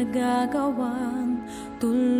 Nagagawang tuloy,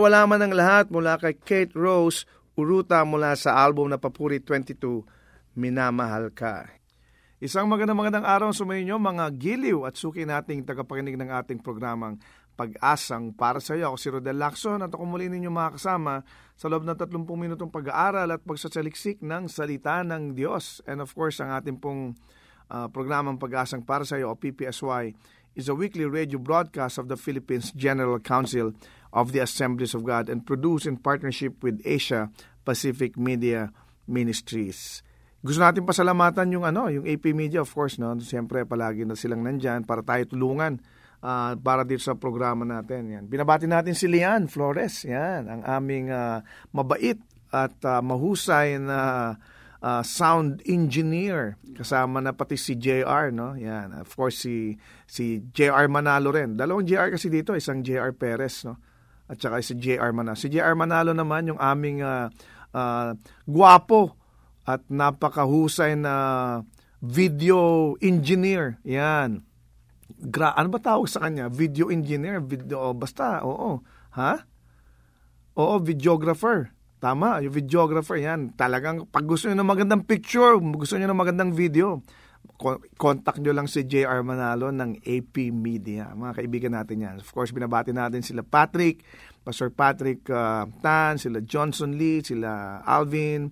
mawawala man ang lahat mula kay Kate Rose, uruta mula sa album na Papuri 22, Minamahal Ka. Isang magandang magandang araw sa inyo mga giliw at suki nating tagapakinig ng ating programang Pag-asang para sa iyo. Ako si Rodel Lacson at ako muli ninyo makakasama sa loob ng 30 minutong pag-aaral at pagsasaliksik ng salita ng Diyos. And of course, ang ating pong uh, programang Pag-asang para sa iyo o PPSY is a weekly radio broadcast of the Philippines General Council of the Assemblies of God and produced in partnership with Asia Pacific Media Ministries. Gusto natin pasalamatan yung ano, yung AP Media of course, no. Siyempre palagi na silang nandiyan para tayo tulungan ah, para dito sa programa natin. Yan. Binabati natin si Lian Flores, yan, ang aming ah, mabait at ah, mahusay na uh, sound engineer. Kasama na pati si JR, no? Yan. Of course, si, si JR Manalo rin. Dalawang JR kasi dito, isang JR Perez, no? At saka si JR Manalo. Si JR Manalo naman, yung aming uh, uh, guwapo at napakahusay na video engineer. Yan. Gra ano ba tawag sa kanya? Video engineer, video, oh, basta, oo. Ha? Oo, videographer. Tama, yung videographer yan. Talagang pag gusto niyo ng magandang picture, gusto niyo ng magandang video, contact nyo lang si JR Manalo ng AP Media. Mga kaibigan natin yan. Of course, binabati natin sila Patrick, Pastor Patrick uh, Tan, sila Johnson Lee, sila Alvin,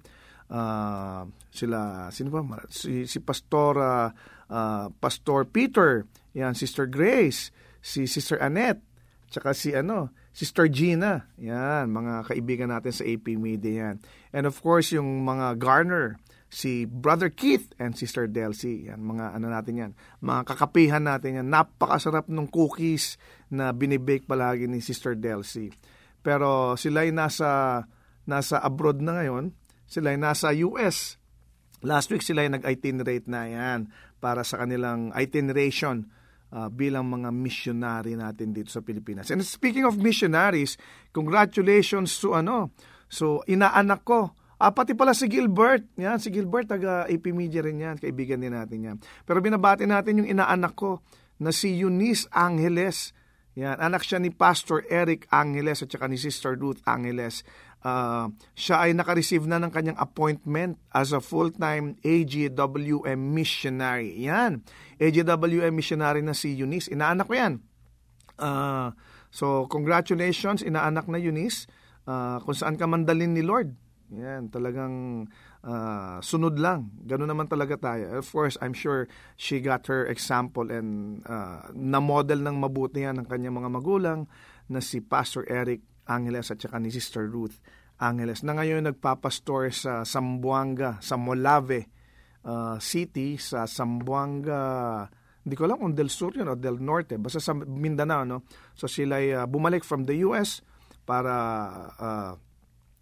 uh, sila, sino ba? Si, si Pastor, uh, uh, Pastor Peter, yan, Sister Grace, si Sister Annette, tsaka si ano, Sister Gina. Yan, mga kaibigan natin sa AP Media yan. And of course, yung mga Garner, si Brother Keith and Sister Delcy. Yan, mga ano natin yan. Mga kakapihan natin yan. Napakasarap ng cookies na binibake palagi ni Sister Delcy. Pero sila ay nasa, nasa abroad na ngayon. Sila ay nasa US. Last week sila ay nag-itinerate na yan para sa kanilang itineration uh, bilang mga missionary natin dito sa Pilipinas. And speaking of missionaries, congratulations to ano, so inaanak ko, Ah, pati pala si Gilbert. Yan, si Gilbert, taga AP Media rin yan. Kaibigan din natin yan. Pero binabati natin yung inaanak ko na si Eunice Angeles. Yan, anak siya ni Pastor Eric Angeles at saka ni Sister Ruth Angeles. Uh, siya ay nakareceive na ng kanyang appointment as a full-time AGWM missionary. Yan, AGWM missionary na si Eunice. Inaanak ko yan. Uh, so, congratulations, inaanak na Eunice. Uh, kung saan ka mandalin ni Lord. Yan, talagang uh, sunod lang. Ganun naman talaga tayo. Of course, I'm sure she got her example and uh, na-model ng mabuti yan ng kanyang mga magulang na si Pastor Eric Angeles at saka ni Sister Ruth Angeles na ngayon nagpapastor sa Sambuanga, sa Molave uh, City, sa Sambuanga hindi ko alam kung del sur yun o del norte, basta sa Mindanao, no? So sila ay uh, bumalik from the US para uh,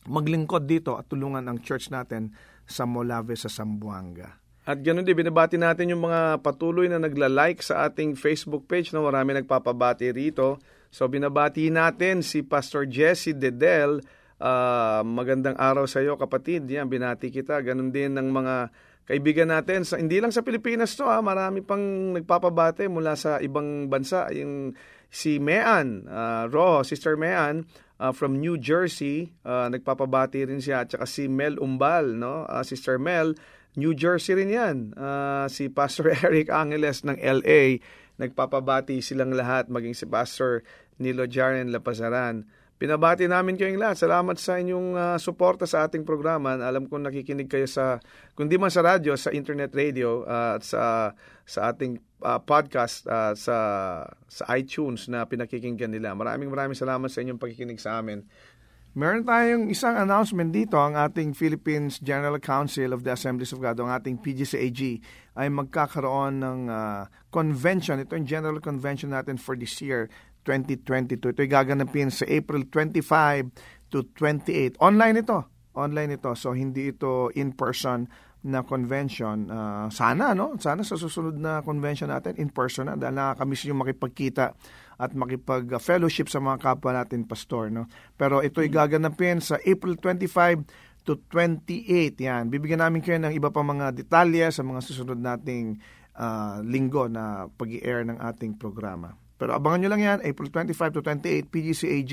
maglingkod dito at tulungan ang church natin sa Molave sa Sambuanga. At ganoon din, binabati natin yung mga patuloy na nagla-like sa ating Facebook page. No? Marami nagpapabati rito. So binabati natin si Pastor Jesse Dedel. Uh, magandang araw sa iyo kapatid. Yan, binati kita. Ganon din ng mga kaibigan natin. Sa, hindi lang sa Pilipinas to, ha? marami pang nagpapabati mula sa ibang bansa. Yung si Mean, uh, Rojo, Sister Mean, uh, from New Jersey. Uh, nagpapabati rin siya. At saka si Mel Umbal, no? Uh, Sister Mel, New Jersey rin yan. Uh, si Pastor Eric Angeles ng LA. Nagpapabati silang lahat, maging si Pastor Nilo Jaren Lapazaran. Pinabati namin kayong lahat. Salamat sa inyong uh, suporta sa ating programa. Alam ko nakikinig kayo sa, kundi man sa radyo, sa internet radio, uh, at sa, sa ating uh, podcast uh, sa, sa iTunes na pinakikinggan nila. Maraming maraming salamat sa inyong pagkikinig sa amin. Meron tayong isang announcement dito. Ang ating Philippines General Council of the Assemblies of God, ang ating PGCAG, ay magkakaroon ng uh, convention. Ito yung general convention natin for this year 2022. Ito ay gaganapin sa April 25 to 28. Online ito. Online ito. So, hindi ito in-person na convention. Uh, sana, no? Sana sa susunod na convention natin, in person na. Dahil nakakamiss yung makipagkita at makipag-fellowship sa mga kapwa natin, pastor, no? Pero ito ay gaganapin sa April 25 to 28. Yan. Bibigyan namin kayo ng iba pang mga detalye sa mga susunod nating uh, linggo na pag air ng ating programa. Pero abangan nyo lang yan, April 25 to 28, PGCAG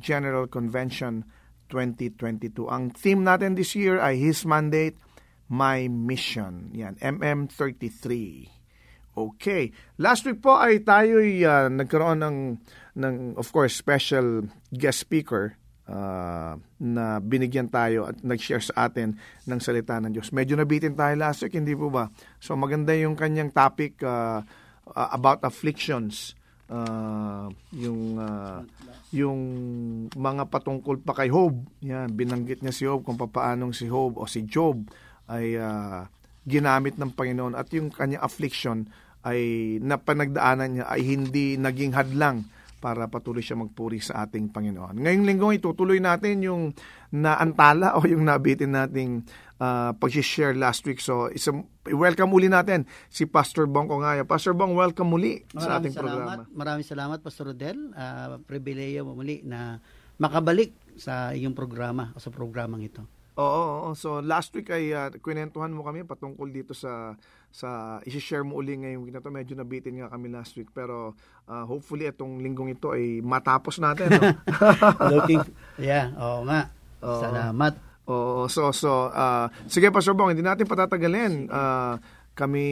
General Convention 2022. Ang theme natin this year ay His Mandate, My Mission. Yan, MM33. Okay. Last week po ay tayo uh, ah, nagkaroon ng, ng, of course, special guest speaker uh, na binigyan tayo at nag-share sa atin ng salita ng Diyos. Medyo nabitin tayo last week, hindi po ba? So maganda yung kanyang topic uh, about afflictions uh, yung uh, yung mga patungkol pa kay Job. Yan, binanggit niya si Job kung paanong si Job o si Job ay uh, ginamit ng Panginoon at yung kanyang affliction ay napanagdaanan niya ay hindi naging hadlang para patuloy siya magpuri sa ating Panginoon. Ngayong linggo itutuloy natin yung naantala o yung nabitin nating uh, pag-share last week. So, isa, welcome uli natin si Pastor Bong Kongaya. Pastor Bong, welcome muli sa Maraming ating salamat. programa. Maraming salamat, Pastor Rodel. Uh, pribileyo mo muli na makabalik sa iyong programa o sa programang ito. Oo, oo. So last week ay uh, kwentuhan mo kami patungkol dito sa sa i-share mo uli ngayong week na to. Medyo nabitin nga kami last week pero uh, hopefully itong linggong ito ay matapos natin. No? Looking, yeah, oo nga. Oo. Salamat. Oo, so so uh, sige Pastor Bong, hindi natin patatagalin. Uh, kami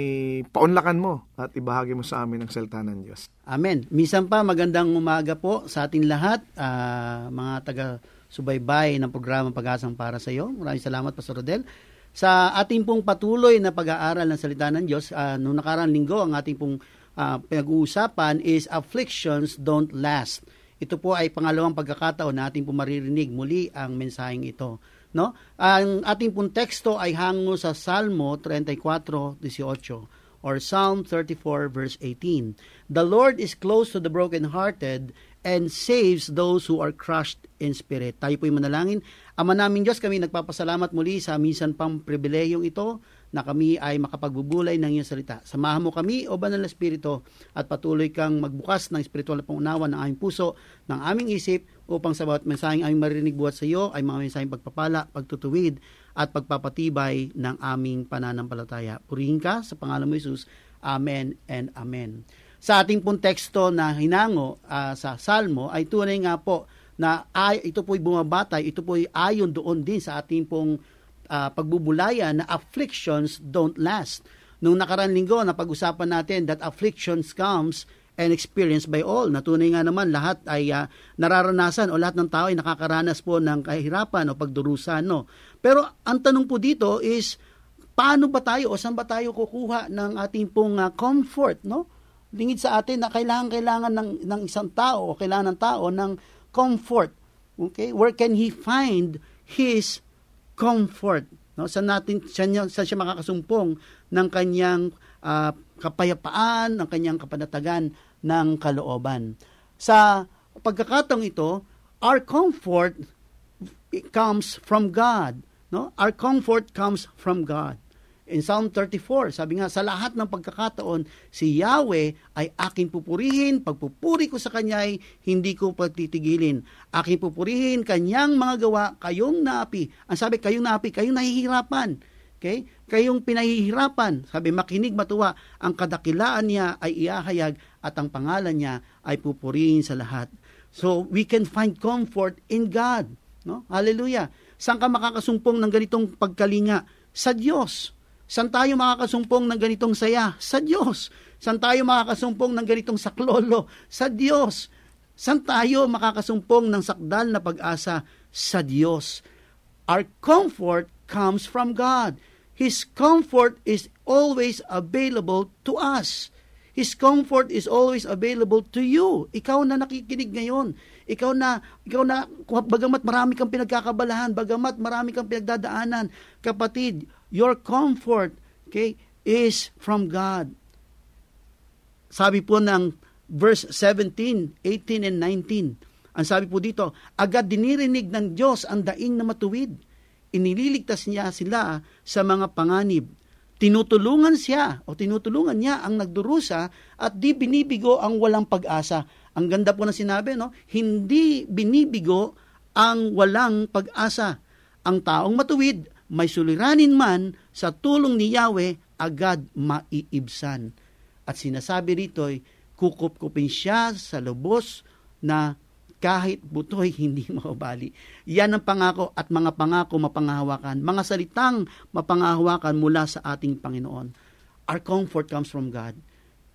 paunlakan mo at ibahagi mo sa amin ang salita ng Diyos. Amen. Minsan pa, magandang umaga po sa ating lahat, ah, mga taga subaybay ng programa Pag-asang para sa iyo. Maraming salamat, Pastor Rodel. Sa ating pong patuloy na pag-aaral ng salita ng Diyos, ah, noong nakarang linggo, ang ating pong ah, pinag-uusapan is afflictions don't last. Ito po ay pangalawang pagkakataon na ating po maririnig muli ang mensaheng ito. No? Ang ating pong teksto ay hango sa Salmo 34:18 or Psalm 34 verse 18. The Lord is close to the brokenhearted and saves those who are crushed in spirit. Tayo po'y manalangin. Ama namin Diyos, kami nagpapasalamat muli sa minsan pang pribilehiyong ito na kami ay makapagbubulay ng iyong salita. Samahan mo kami, O Banal na Espiritu, at patuloy kang magbukas ng espiritual na pangunawa ng aming puso, ng aming isip, upang sa bawat mensaheng aming marinig buhat sa iyo ay mga mensaheng pagpapala, pagtutuwid, at pagpapatibay ng aming pananampalataya. Purihin ka sa pangalan mo, Jesus. Amen and Amen. Sa ating pong teksto na hinango ah, sa Salmo ay tunay nga po na ay, ito po'y bumabatay, ito po'y ayon doon din sa ating pong ah, pagbubulaya na afflictions don't last. Nung nakaraan linggo, napag-usapan natin that afflictions comes and experienced by all. Natunay nga naman lahat ay ah, nararanasan o lahat ng tao ay nakakaranas po ng kahirapan o pagdurusan. No? Pero ang tanong po dito is, paano ba tayo o saan ba tayo kukuha ng ating pong ah, comfort, no? Lingid sa atin na kailangan kailangan ng ng isang tao o kailangan ng tao ng comfort. Okay? Where can he find his comfort? No? Saan natin saan, saan siya makakasumpong ng kanyang ah, kapayapaan, ng kanyang kapanatagan ng kalooban. Sa pagkakataong ito, our comfort comes from God. No? Our comfort comes from God. In Psalm 34, sabi nga, sa lahat ng pagkakataon, si Yahweh ay aking pupurihin, pagpupuri ko sa Kanya ay hindi ko pagtitigilin. Aking pupurihin, Kanyang mga gawa, kayong naapi. Ang sabi, kayong naapi, kayong nahihirapan. Okay? Kayong pinahihirapan. Sabi, makinig matuwa, ang kadakilaan niya ay iahayag at ang pangalan niya ay pupurihin sa lahat. So, we can find comfort in God. No? Hallelujah. Saan ka makakasumpong ng ganitong pagkalinga? Sa Diyos. Saan tayo makakasumpong ng ganitong saya? Sa Diyos. Saan tayo makakasumpong ng ganitong saklolo? Sa Diyos. Saan tayo makakasumpong ng sakdal na pag-asa? Sa Diyos. Our comfort comes from God. His comfort is always available to us. His comfort is always available to you. Ikaw na nakikinig ngayon. Ikaw na, ikaw na, bagamat marami kang pinagkakabalahan, bagamat marami kang pinagdadaanan, kapatid, your comfort, okay, is from God. Sabi po ng verse 17, 18, and 19, ang sabi po dito, agad dinirinig ng Diyos ang daing na matuwid. Inililigtas niya sila sa mga panganib. Tinutulungan siya o tinutulungan niya ang nagdurusa at di binibigo ang walang pag-asa. Ang ganda po na sinabi, no? Hindi binibigo ang walang pag-asa. Ang taong matuwid, may suliranin man, sa tulong ni Yahweh, agad maiibsan. At sinasabi rito, kukup-kupin siya sa lubos na kahit butoy hindi mababali. Yan ang pangako at mga pangako mapangahawakan, mga salitang mapangahawakan mula sa ating Panginoon. Our comfort comes from God.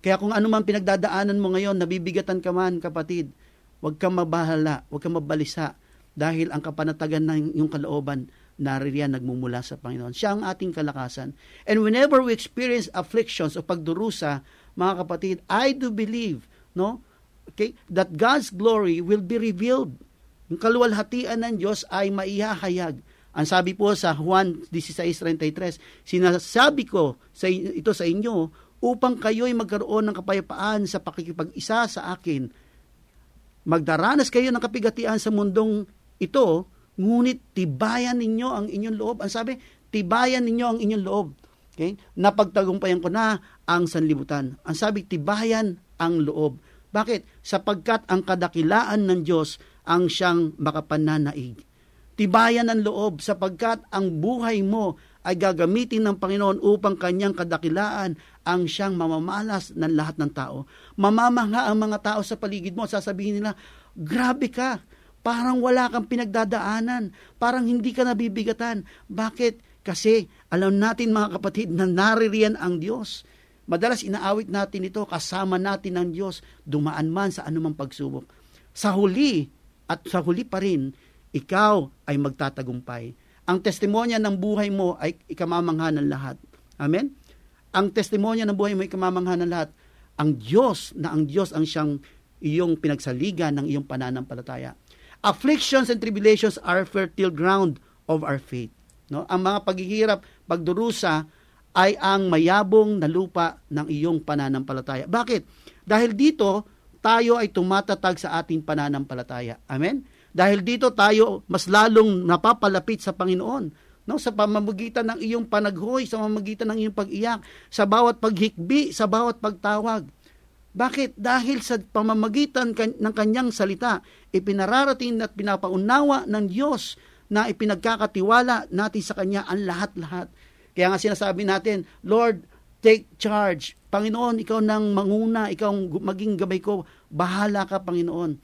Kaya kung ano man pinagdadaanan mo ngayon, nabibigatan ka man, kapatid, huwag kang mabahala, huwag kang mabalisa, dahil ang kapanatagan ng iyong kalooban, naririyan nagmumula sa Panginoon. Siya ang ating kalakasan. And whenever we experience afflictions o pagdurusa, mga kapatid, I do believe, no, okay, that God's glory will be revealed. Yung kaluwalhatian ng Diyos ay maihahayag. Ang sabi po sa Juan 16.33, sinasabi ko sa, ito sa inyo upang kayo'y magkaroon ng kapayapaan sa pakikipag-isa sa akin. Magdaranas kayo ng kapigatian sa mundong ito, Ngunit tibayan ninyo ang inyong loob. Ang sabi, tibayan ninyo ang inyong loob. Okay? Napagtagumpayan ko na ang sanlibutan. Ang sabi, tibayan ang loob. Bakit? Sapagkat ang kadakilaan ng Diyos ang siyang makapananaig. Tibayan ang loob sapagkat ang buhay mo ay gagamitin ng Panginoon upang kanyang kadakilaan ang siyang mamamalas ng lahat ng tao. Mamamanga ang mga tao sa paligid mo sasabihin nila, grabe ka, parang wala kang pinagdadaanan, parang hindi ka nabibigatan. Bakit? Kasi alam natin mga kapatid na naririyan ang Diyos. Madalas inaawit natin ito, kasama natin ang Diyos, dumaan man sa anumang pagsubok. Sa huli, at sa huli pa rin, ikaw ay magtatagumpay. Ang testimonya ng buhay mo ay ikamamangha ng lahat. Amen? Ang testimonya ng buhay mo ay ikamamangha ng lahat. Ang Diyos, na ang Diyos ang siyang iyong pinagsaligan ng iyong pananampalataya. Afflictions and tribulations are fertile ground of our faith. No? Ang mga paghihirap, pagdurusa, ay ang mayabong na lupa ng iyong pananampalataya. Bakit? Dahil dito, tayo ay tumatatag sa ating pananampalataya. Amen? Dahil dito tayo mas lalong napapalapit sa Panginoon. No, sa pamamagitan ng iyong panaghoy, sa pamamagitan ng iyong pag-iyak, sa bawat paghikbi, sa bawat pagtawag. Bakit? Dahil sa pamamagitan ng kanyang salita, ipinararating at pinapaunawa ng Diyos na ipinagkakatiwala natin sa Kanya ang lahat-lahat. Kaya nga sinasabi natin, Lord, take charge. Panginoon, ikaw nang manguna, ikaw maging gabay ko. Bahala ka, Panginoon.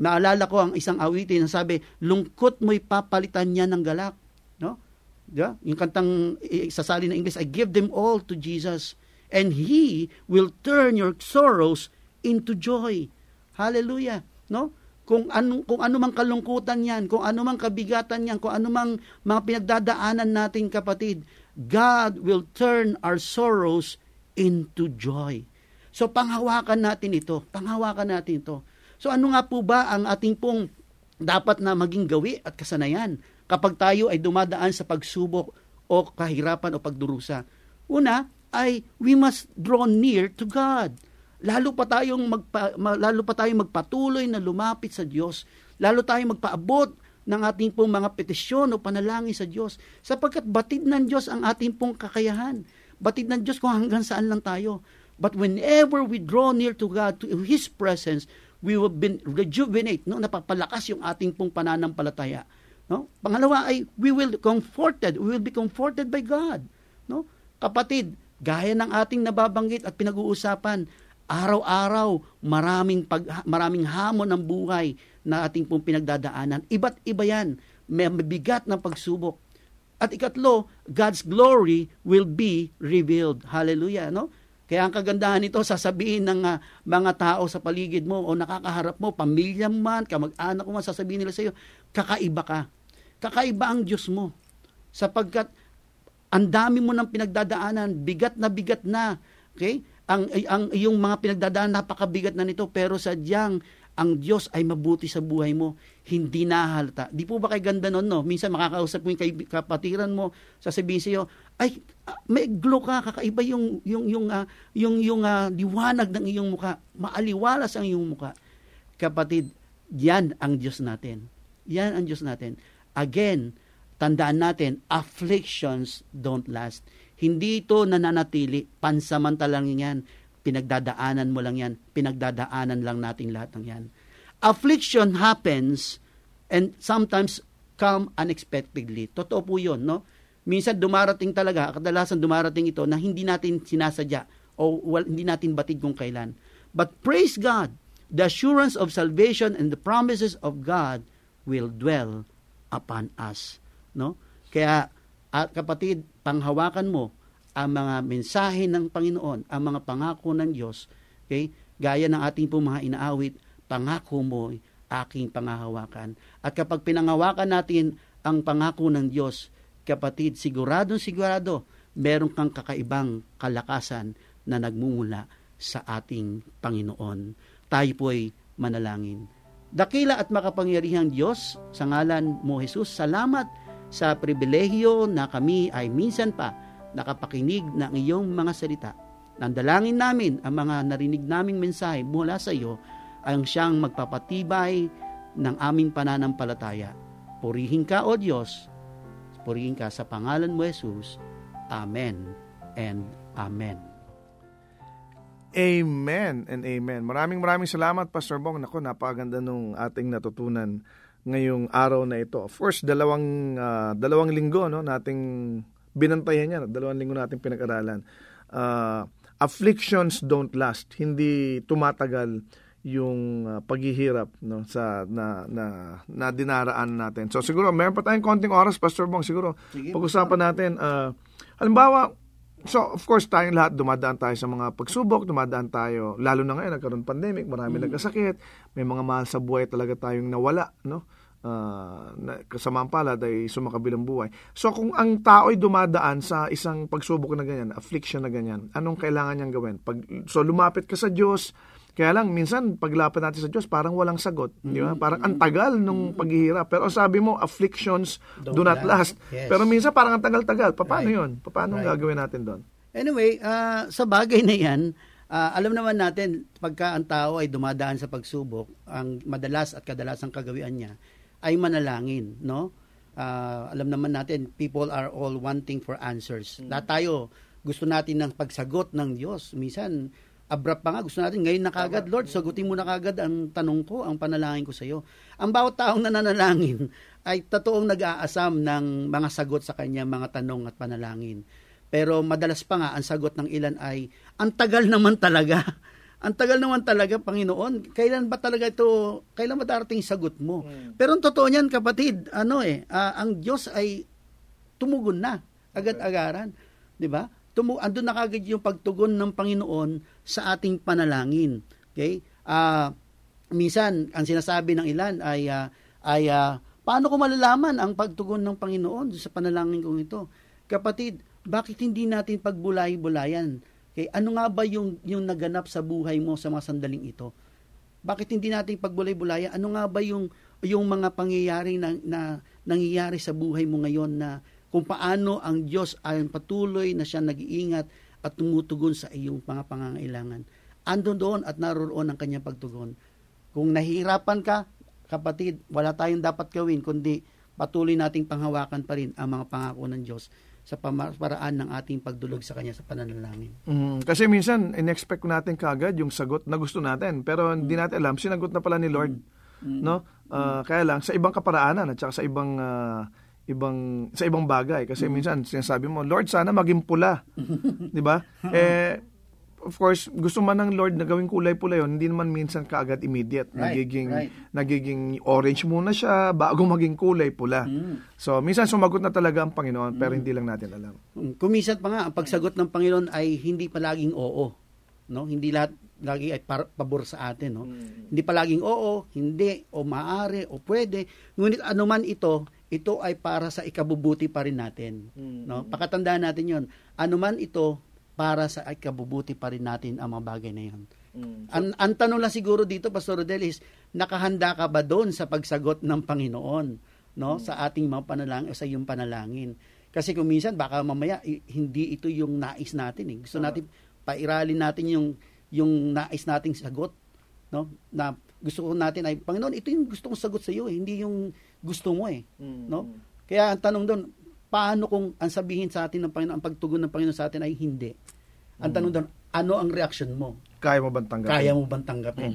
Naalala ko ang isang awitin na sabi, lungkot mo'y papalitan niya ng galak. No? Diba? Yung kantang sasali na English, I give them all to Jesus and He will turn your sorrows into joy. Hallelujah. No? kung ano kung ano kalungkutan yan, kung ano kabigatan yan, kung ano mga pinagdadaanan natin kapatid, God will turn our sorrows into joy. So panghawakan natin ito, panghawakan natin ito. So ano nga po ba ang ating pong dapat na maging gawi at kasanayan kapag tayo ay dumadaan sa pagsubok o kahirapan o pagdurusa? Una ay we must draw near to God lalo pa tayong magpa, lalo pa tayong magpatuloy na lumapit sa Diyos. Lalo tayong magpaabot ng ating pong mga petisyon o panalangin sa Diyos. Sapagkat batid ng Diyos ang ating pong kakayahan. Batid ng Diyos kung hanggang saan lang tayo. But whenever we draw near to God, to His presence, we will be rejuvenate, no? napapalakas yung ating pong pananampalataya. No? Pangalawa ay we will comforted, we will be comforted by God. No? Kapatid, gaya ng ating nababanggit at pinag-uusapan, araw-araw maraming pag maraming hamon ng buhay na ating pong pinagdadaanan. Iba't iba 'yan. May mabigat na pagsubok. At ikatlo, God's glory will be revealed. Hallelujah, no? Kaya ang kagandahan nito, sasabihin ng uh, mga tao sa paligid mo o nakakaharap mo, pamilya man, kamag-anak mo man, sasabihin nila sa iyo, kakaiba ka. Kakaiba ang Diyos mo. Sapagkat ang dami mo ng pinagdadaanan, bigat na bigat na. Okay? ang, ang iyong mga pinagdadaan napakabigat na nito pero sadyang ang Diyos ay mabuti sa buhay mo, hindi nahalata. Di po ba kay ganda nun, no? Minsan makakausap mo yung kapatiran mo, sasabihin sa iyo, ay, may glow ka, kakaiba yung, yung, yung, uh, yung, yung uh, liwanag ng iyong muka. Maaliwalas ang iyong muka. Kapatid, yan ang Diyos natin. Yan ang Diyos natin. Again, tandaan natin, afflictions don't last. Hindi ito nananatili, pansamantalang yan. Pinagdadaanan mo lang yan. Pinagdadaanan lang natin lahat ng yan. Affliction happens and sometimes come unexpectedly. Totoo po yun, no? Minsan dumarating talaga, kadalasan dumarating ito na hindi natin sinasadya o well, hindi natin batid kung kailan. But praise God, the assurance of salvation and the promises of God will dwell upon us. No? Kaya at kapatid, panghawakan mo ang mga mensahe ng Panginoon, ang mga pangako ng Diyos. Okay? Gaya ng ating po mga inaawit, pangako mo aking pangahawakan. At kapag pinangawakan natin ang pangako ng Diyos, kapatid, sigurado sigurado, meron kang kakaibang kalakasan na nagmumula sa ating Panginoon. Tayo po ay manalangin. Dakila at makapangyarihang Diyos, sa ngalan mo Jesus, salamat sa pribilehyo na kami ay minsan pa nakapakinig ng iyong mga salita. Nandalangin namin ang mga narinig naming mensahe mula sa iyo ang siyang magpapatibay ng aming pananampalataya. Purihin ka, O Diyos. Purihin ka sa pangalan mo, Jesus. Amen and Amen. Amen and amen. Maraming maraming salamat, Pastor Bong. Nako, napakaganda nung ating natutunan ngayong araw na ito. Of course, dalawang, ah, dalawang linggo no, nating binantayan yan. Dalawang linggo nating pinag-aralan. Ah, afflictions don't last. Hindi tumatagal yung ah, paghihirap no sa na na na dinaraan natin. So siguro meron pa tayong konting oras Pastor Bong siguro Sige, pag-usapan natin ah, halimbawa So, of course, tayong lahat dumadaan tayo sa mga pagsubok, dumadaan tayo, lalo na ngayon, nagkaroon pandemic, marami nagkasakit, may mga mahal sa buhay talaga tayong nawala, no? Uh, na, kasamang palad ay sumakabilang buhay. So, kung ang tao ay dumadaan sa isang pagsubok na ganyan, affliction na ganyan, anong kailangan niyang gawin? Pag, so, lumapit ka sa Diyos, kaya lang, minsan, paglapit natin sa Diyos, parang walang sagot. Di ba? Parang ang tagal nung paghihirap. Pero sabi mo, afflictions Don't do not last. last. Yes. Pero minsan, parang ang tagal-tagal. Pa- Paano Right. yun? Pa- Paano Right. gagawin natin doon? Anyway, ah, sa bagay na yan, ah, alam naman natin, pagka ang tao ay dumadaan sa pagsubok, ang madalas at kadalasang kagawian niya ay manalangin, no? Ah, alam naman natin, people are all wanting for answers. Lahat tayo, gusto natin ng pagsagot ng Diyos. Minsan, abrupt pa nga, gusto natin, ngayon na kagad, Lord, sagutin mo na kagad ang tanong ko, ang panalangin ko sa iyo. Ang bawat taong nananalangin ay totoong nag-aasam ng mga sagot sa kanya, mga tanong at panalangin. Pero madalas pa nga, ang sagot ng ilan ay, ang tagal naman talaga. ang tagal naman talaga, Panginoon. Kailan ba talaga ito, kailan ba darating sagot mo? Pero ang totoo niyan, kapatid, ano eh, ah, ang Diyos ay tumugon na, agad-agaran. 'Di ba? Tumu andun na kagad yung pagtugon ng Panginoon sa ating panalangin. Okay? Ah, minsan ang sinasabi ng ilan ay ah, ay ah, paano ko malalaman ang pagtugon ng Panginoon sa panalangin kong ito? Kapatid, bakit hindi natin pagbulay-bulayan? Okay, ano nga ba yung yung naganap sa buhay mo sa mga sandaling ito? Bakit hindi natin pagbulay-bulayan? Ano nga ba yung yung mga pangyayari na, na nangyayari sa buhay mo ngayon na kung paano ang Diyos ay patuloy na siya nag-iingat at tumutugon sa iyong mga pangangailangan. Andon doon at naroon ang kanyang pagtugon. Kung nahihirapan ka, kapatid, wala tayong dapat gawin kundi patuloy nating panghawakan pa rin ang mga pangako ng Diyos sa paraan ng ating pagdulog sa Kanya sa pananalangin. Mm, kasi minsan, in-expect natin kagad yung sagot na gusto natin. Pero hindi natin alam, sinagot na pala ni Lord. No? Ah, kaya lang, sa ibang kaparaanan at saka sa ibang ah, ibang sa ibang bagay kasi minsan sinasabi mo Lord sana maging pula 'di ba eh of course gusto man ng Lord na gawing kulay pula yon hindi naman minsan kaagad immediate Right, nagiging right. nagiging orange muna siya bago maging kulay pula so minsan sumagot na talaga ang Panginoon pero hindi lang natin alam Kumisan pa nga, ang pagsagot ng Panginoon ay hindi palaging oo. No? Hindi lahat lagi ay par- pabor sa atin. No? Hindi palaging oo, hindi, o maaari, o pwede. Ngunit anuman ito, ito ay para sa ikabubuti pa rin natin. No? Pakatandaan natin yon Anuman ito, para sa ikabubuti pa rin natin ang mga bagay na yon. Ang, ang tanong lang siguro dito, Pastor Rodel, is nakahanda ka ba doon sa pagsagot ng Panginoon no sa ating mga panalangin o sa iyong panalangin? Kasi kung minsan baka mamaya hindi ito yung nais natin eh. Gusto natin pairalin natin yung yung nais nating sagot, no? Na gusto ko natin ay Panginoon, ito yung gusto kong sagot sa iyo, eh, hindi yung gusto mo eh, no? Kaya ang tanong doon, paano kung ang sabihin sa atin ng Panginoon, ang pagtugon ng Panginoon sa atin ay hindi? Ang tanong doon, ano ang reaction mo? kaya mo bang tanggapin Kaya mo bang tanggapin?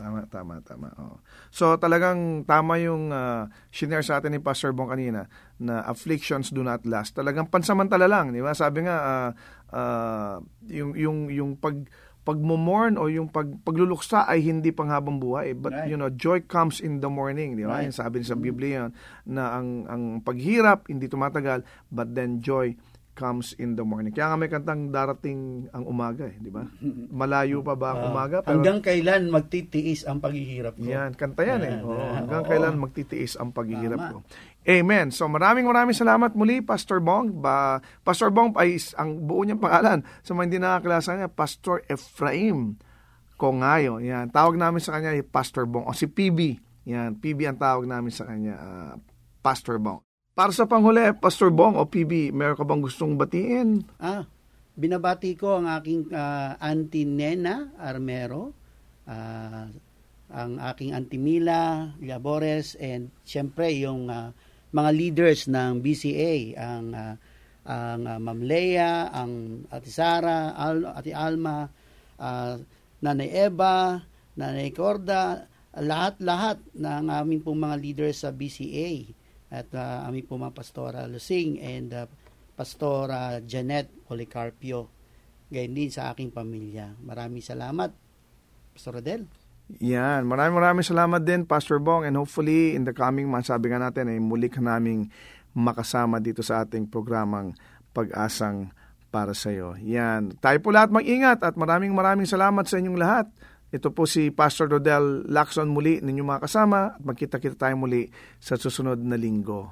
Tama, tama, tama. Oo. So talagang tama yung uh, shinare sa atin ni Pastor Bong kanina na afflictions do not last. Talagang pansamantala lang, di ba? Sabi nga ah, ah, yung yung yung pag pagmomorn o yung pag, pagluluksa ay hindi panghabang buhay. But Right. you know, joy comes in the morning, di ba? Right. Yung sabi sa Biblia yun, na ang ang paghirap hindi tumatagal, but then joy comes in the morning. Kaya nga may kantang darating ang umaga, eh, di ba? Malayo pa ba ang umaga? Pero- Hanggang kailan magtitiis ang paghihirap ko? yan, kanta yan eh. Oo, hanggang Oo. kailan magtitiis ang paghihirap Tama. ko. Amen. So maraming maraming salamat muli, Pastor Bong. Ba, Pastor Bong ay ang buo niyang pangalan. Sa mga hindi nakakilasa niya, Pastor Ephraim Kongayo. Yan. Tawag namin sa kanya ay Pastor Bong. O si PB. Yan. PB ang tawag namin sa kanya, ah, Pastor Bong. Para sa panghuli, Pastor Bong o PB, meron ka bang gustong batiin? Ah, binabati ko ang aking ah, auntie Nena Armero. Ah, ang aking Antimila, Labores, and siyempre yung ah, mga leaders ng BCA, ang ah, ang ah, Ma'am Lea, ang Ate Sara, Al, Ate Alma, ah, Nanay Eva, Nanay Corda, lahat-lahat ng aming pong mga leaders sa BCA at ah, aming pong mga Pastora Lusing and ah, Pastora Janet Policarpio. Gayon din sa aking pamilya. Maraming salamat, Pastor Rodel. Yan. Maraming maraming salamat din, Pastor Bong. And hopefully, in the coming months, sabi nga natin, ay muli ka naming makasama dito sa ating programang Pag-asang para sa iyo. Yan. Tayo po lahat mag-ingat at maraming maraming salamat sa inyong lahat. Ito po si Pastor Rodel Lacson muli ninyong mga kasama at magkita-kita tayo muli sa susunod na linggo.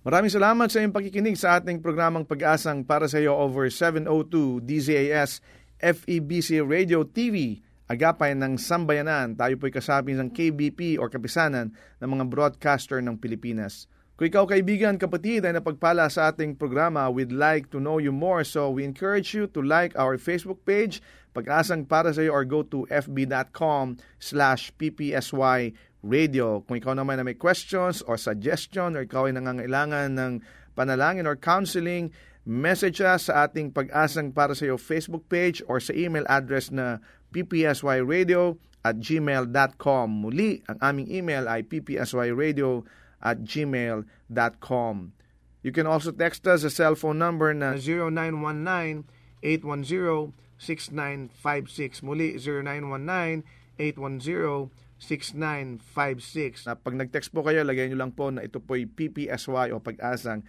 Maraming salamat sa iyong pakikinig sa ating programang Pag-asang para sa iyo over 702 DZAS FEBC Radio TV agapay ng sambayanan, tayo po'y kasabi ng KBP or kapisanan ng mga broadcaster ng Pilipinas. Kung ikaw kaibigan, kapatid ay napagpala sa ating programa, we'd like to know you more. So we encourage you to like our Facebook page, Pag-asang para sa iyo or go to fb.com slash ppsy radio. Kung ikaw naman na may questions or suggestion or ikaw ay nangangailangan ng panalangin or counseling, message us sa ating Pag-asang para sa iyo Facebook page or sa email address na ppsyradio at gmail.com. Muli, ang aming email ay ppsyradio at gmail.com. You can also text us a cellphone number na 0919-810-6956. Muli, 0919-810-6956. Na pag nag-text po kayo, lagay nyo lang po na ito po'y PPSY o pag-asang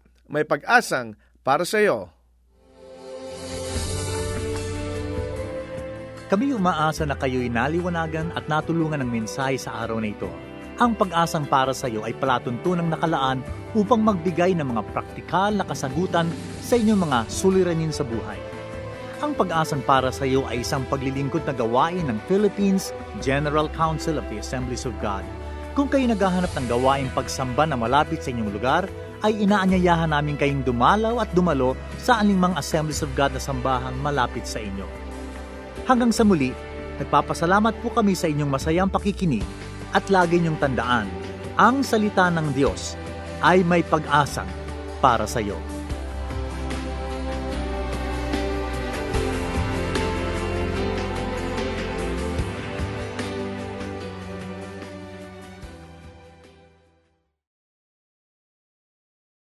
may pag-asang para sa iyo. Kami umaasa na kayo'y naliwanagan at natulungan ng mensahe sa araw na ito. Ang pag-asang para sa iyo ay palatuntunang nakalaan upang magbigay ng mga praktikal na kasagutan sa inyong mga suliranin sa buhay. Ang pag-asang para sa iyo ay isang paglilingkod na gawain ng Philippines General Council of the Assemblies of God. Kung kayo naghahanap ng gawaing pagsamba na malapit sa inyong lugar, ay inaanyayahan namin kayong dumalaw at dumalo sa aningmang Assemblies of God na sambahang malapit sa inyo. Hanggang sa muli, nagpapasalamat po kami sa inyong masayang pakikinig at lagi niyong tandaan, ang salita ng Diyos ay may pag-asang para sa iyo.